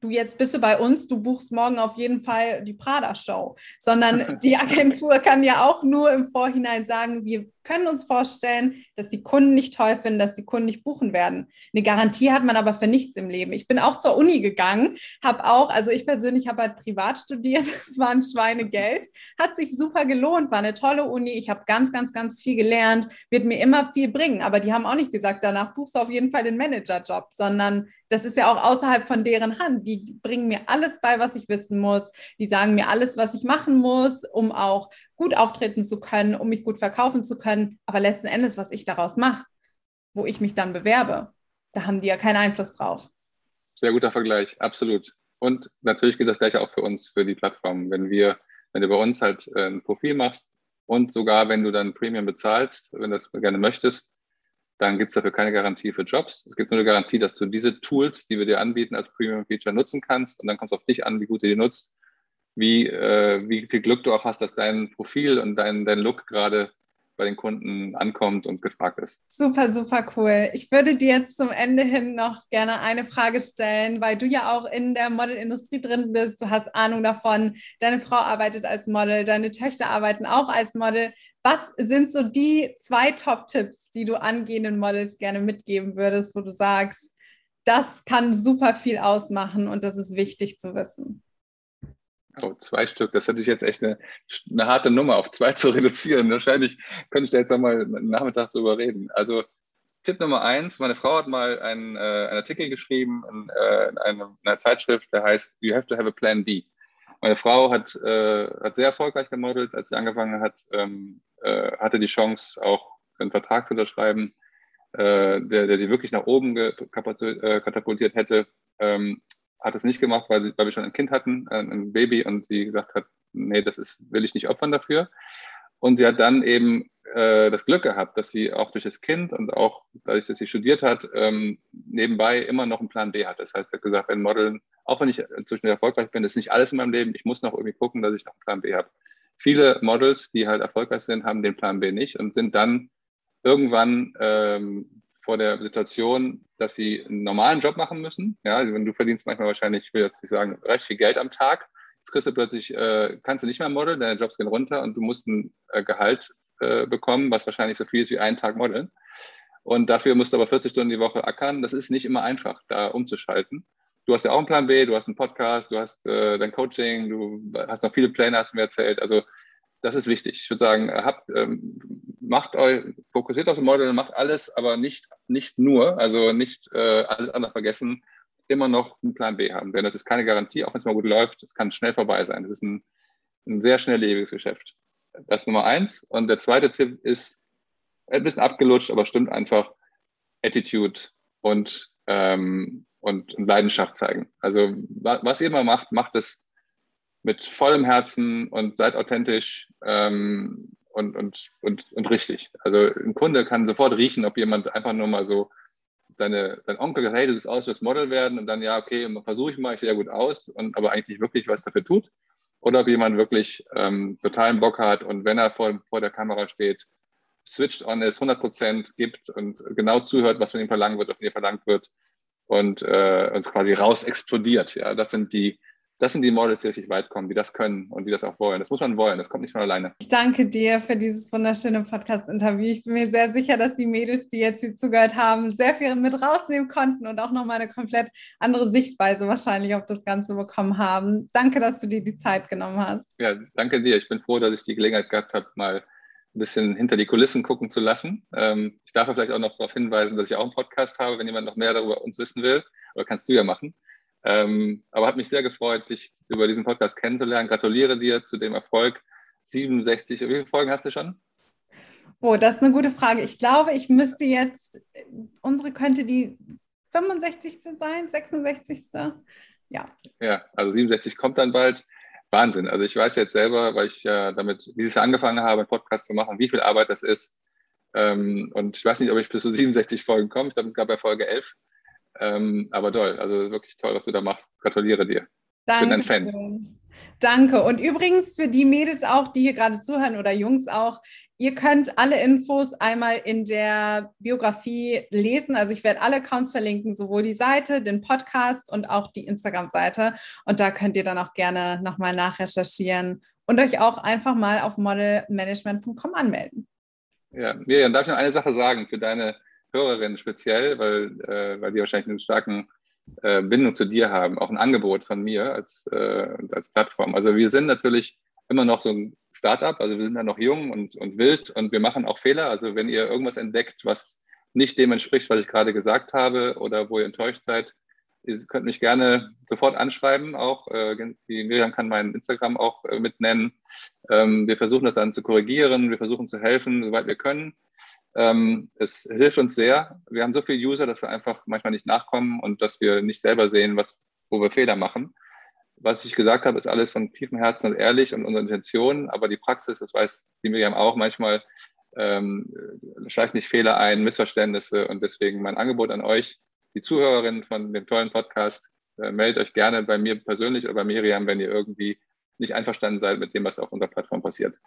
Speaker 1: du jetzt bist du bei uns, du buchst morgen auf jeden Fall die Prada-Show, sondern die Agentur kann ja auch nur im Vorhinein sagen, wir können uns vorstellen, dass die Kunden nicht toll finden, dass die Kunden nicht buchen werden. Eine Garantie hat man aber für nichts im Leben. Ich bin auch zur Uni gegangen, habe auch, also ich persönlich habe halt privat studiert, das war ein Schweinegeld, hat sich super gelohnt, war eine tolle Uni, ich habe ganz, ganz, ganz viel gelernt, wird mir immer viel bringen, aber die haben auch nicht gesagt, danach buchst du auf jeden Fall den Managerjob, sondern das ist ja auch außerhalb von deren Hand. Die bringen mir alles bei, was ich wissen muss. Die sagen mir alles, was ich machen muss, um auch gut auftreten zu können, um mich gut verkaufen zu können. Aber letzten Endes, was ich daraus mache, wo ich mich dann bewerbe, da haben die ja keinen Einfluss drauf.
Speaker 2: Sehr guter Vergleich, absolut. Und natürlich gilt das gleiche auch für uns, für die Plattform. Wenn wir, wenn du bei uns halt äh, ein Profil machst und sogar wenn du dann Premium bezahlst, wenn du das gerne möchtest, dann gibt es dafür keine Garantie für Jobs. Es gibt nur eine Garantie, dass du diese Tools, die wir dir anbieten als Premium-Feature, nutzen kannst. Und dann kommt es auf dich an, wie gut du die nutzt wie, äh, wie viel Glück du auch hast, dass dein Profil und dein, dein Look gerade bei den Kunden ankommt und gefragt ist.
Speaker 1: Super, super cool. Ich würde dir jetzt zum Ende hin noch gerne eine Frage stellen, weil du ja auch in der Modelindustrie drin bist. Du hast Ahnung davon. Deine Frau arbeitet als Model, deine Töchter arbeiten auch als Model. Was sind so die zwei Top-Tipps, die du angehenden Models gerne mitgeben würdest, wo du sagst, das kann super viel ausmachen und das ist wichtig zu wissen?
Speaker 2: Oh, zwei Stück, das ist natürlich jetzt echt eine, eine harte Nummer, auf zwei zu reduzieren. Wahrscheinlich könnte ich da jetzt nochmal einen Nachmittag drüber reden. Also Tipp Nummer eins, meine Frau hat mal einen, äh, einen Artikel geschrieben in, äh, in, einer, in, einer, Zeitschrift, der heißt You have to have a plan B. Meine Frau hat, äh, hat sehr erfolgreich gemodelt, als sie angefangen hat, ähm, äh, hatte die Chance, auch einen Vertrag zu unterschreiben, äh, der, der sie wirklich nach oben äh, katapultiert hätte. Ähm, hat es nicht gemacht, weil, sie, weil wir schon ein Kind hatten, äh, ein Baby, und sie gesagt hat, nee, das ist, will ich nicht opfern dafür. Und sie hat dann eben äh, das Glück gehabt, dass sie auch durch das Kind und auch dadurch, dass sie studiert hat, ähm, nebenbei immer noch einen Plan B hat. Das heißt, sie hat gesagt, wenn Modeln, auch wenn ich inzwischen erfolgreich bin, ist nicht alles in meinem Leben, ich muss noch irgendwie gucken, dass ich noch einen Plan B habe. Viele Models, die halt erfolgreich sind, haben den Plan B nicht und sind dann irgendwann ähm, vor der Situation, dass sie einen normalen Job machen müssen. Ja, also wenn du verdienst manchmal wahrscheinlich, ich will jetzt nicht sagen, recht viel Geld am Tag. Jetzt kriegst du plötzlich, äh, kannst du nicht mehr modeln, deine Jobs gehen runter und du musst ein äh, Gehalt äh, bekommen, was wahrscheinlich so viel ist wie einen Tag modeln. Und dafür musst du aber 40 Stunden die Woche ackern. Das ist nicht immer einfach, da umzuschalten. Du hast ja auch einen Plan B, du hast einen Podcast, du hast äh, dein Coaching, du hast noch viele Pläne, hast du mir erzählt. Also das ist wichtig. Ich würde sagen, habt, ähm, macht euch, fokussiert auf das Model, macht alles, aber nicht, nicht nur, also nicht äh, alles andere vergessen, immer noch einen Plan B haben. Denn das ist keine Garantie, auch wenn es mal gut läuft, es kann schnell vorbei sein. Das ist ein, ein sehr schnelllebiges Geschäft. Das ist Nummer eins. Und der zweite Tipp ist ein bisschen abgelutscht, aber stimmt einfach, Attitude und, ähm, und Leidenschaft zeigen. Also was ihr immer macht, macht es mit vollem Herzen und seid authentisch ähm, und, und, und, und richtig. Also ein Kunde kann sofort riechen, ob jemand einfach nur mal so seine, sein Onkel sagt, hey, du siehst aus, du wirst Model werden und dann, ja, okay, versuche ich mal, ich sehe ja gut aus und aber eigentlich wirklich was dafür tut. Oder ob jemand wirklich ähm, totalen Bock hat und wenn er vor, vor der Kamera steht, switched on ist, 100 Prozent gibt und genau zuhört, was von ihm verlangt wird, was von ihr verlangt wird und, äh, und quasi raus explodiert. Ja, das sind die, das sind die Models, die richtig weit kommen, die das können und die das auch wollen. Das muss man wollen, das kommt nicht von alleine.
Speaker 1: Ich danke dir für dieses wunderschöne Podcast-Interview. Ich bin mir sehr sicher, dass die Mädels, die jetzt hier zugehört haben, sehr viel mit rausnehmen konnten und auch nochmal eine komplett andere Sichtweise wahrscheinlich auf das Ganze bekommen haben. Danke, dass du dir die Zeit genommen hast.
Speaker 2: Ja, danke dir. Ich bin froh, dass ich die Gelegenheit gehabt habe, mal ein bisschen hinter die Kulissen gucken zu lassen. Ähm, ich darf vielleicht auch noch darauf hinweisen, dass ich auch einen Podcast habe, wenn jemand noch mehr darüber uns wissen will. Oder kannst du ja machen. Ähm, aber hat mich sehr gefreut, dich über diesen Podcast kennenzulernen. Gratuliere dir zu dem Erfolg. 67, wie viele Folgen hast du schon?
Speaker 1: Oh, das ist eine gute Frage. Ich glaube, ich müsste jetzt, unsere könnte die 65. sein, 66. Ja.
Speaker 2: Ja, also 67 kommt dann bald. Wahnsinn. Also ich weiß jetzt selber, weil ich ja damit dieses Jahr angefangen habe, einen Podcast zu machen, wie viel Arbeit das ist. Ähm, und ich weiß nicht, ob ich bis zu 67 Folgen komme. Ich glaube, es gab ja Folge 11. Ähm, aber toll, also wirklich toll, was du da machst. Gratuliere dir.
Speaker 1: Danke. Bin ein Fan. Danke. Und übrigens für die Mädels auch, die hier gerade zuhören oder Jungs auch, ihr könnt alle Infos einmal in der Biografie lesen. Also ich werde alle Accounts verlinken, sowohl die Seite, den Podcast und auch die Instagram-Seite. Und da könnt ihr dann auch gerne nochmal nachrecherchieren und euch auch einfach mal auf modelmanagement.com anmelden.
Speaker 2: Ja, Miriam, darf ich noch eine Sache sagen für deine Hörerinnen speziell, weil, äh, weil die wahrscheinlich eine starke äh, Bindung zu dir haben, auch ein Angebot von mir als, äh, als Plattform. Also wir sind natürlich immer noch so ein Startup, also wir sind ja noch jung und, und wild und wir machen auch Fehler. Also wenn ihr irgendwas entdeckt, was nicht dem entspricht, was ich gerade gesagt habe oder wo ihr enttäuscht seid, ihr könnt mich gerne sofort anschreiben. Auch äh, die Miriam kann meinen Instagram auch äh, mit nennen. Ähm, wir versuchen das dann zu korrigieren, wir versuchen zu helfen, soweit wir können. Ähm, es hilft uns sehr. Wir haben so viele User, dass wir einfach manchmal nicht nachkommen und dass wir nicht selber sehen, was, wo wir Fehler machen. Was ich gesagt habe, ist alles von tiefem Herzen und ehrlich und unserer Intention, aber die Praxis, das weiß die Miriam auch, manchmal ähm, schleicht nicht Fehler ein, Missverständnisse und deswegen mein Angebot an euch, die Zuhörerinnen von dem tollen Podcast, äh, meldet euch gerne bei mir persönlich oder bei Miriam, wenn ihr irgendwie nicht einverstanden seid mit dem, was auf unserer Plattform passiert.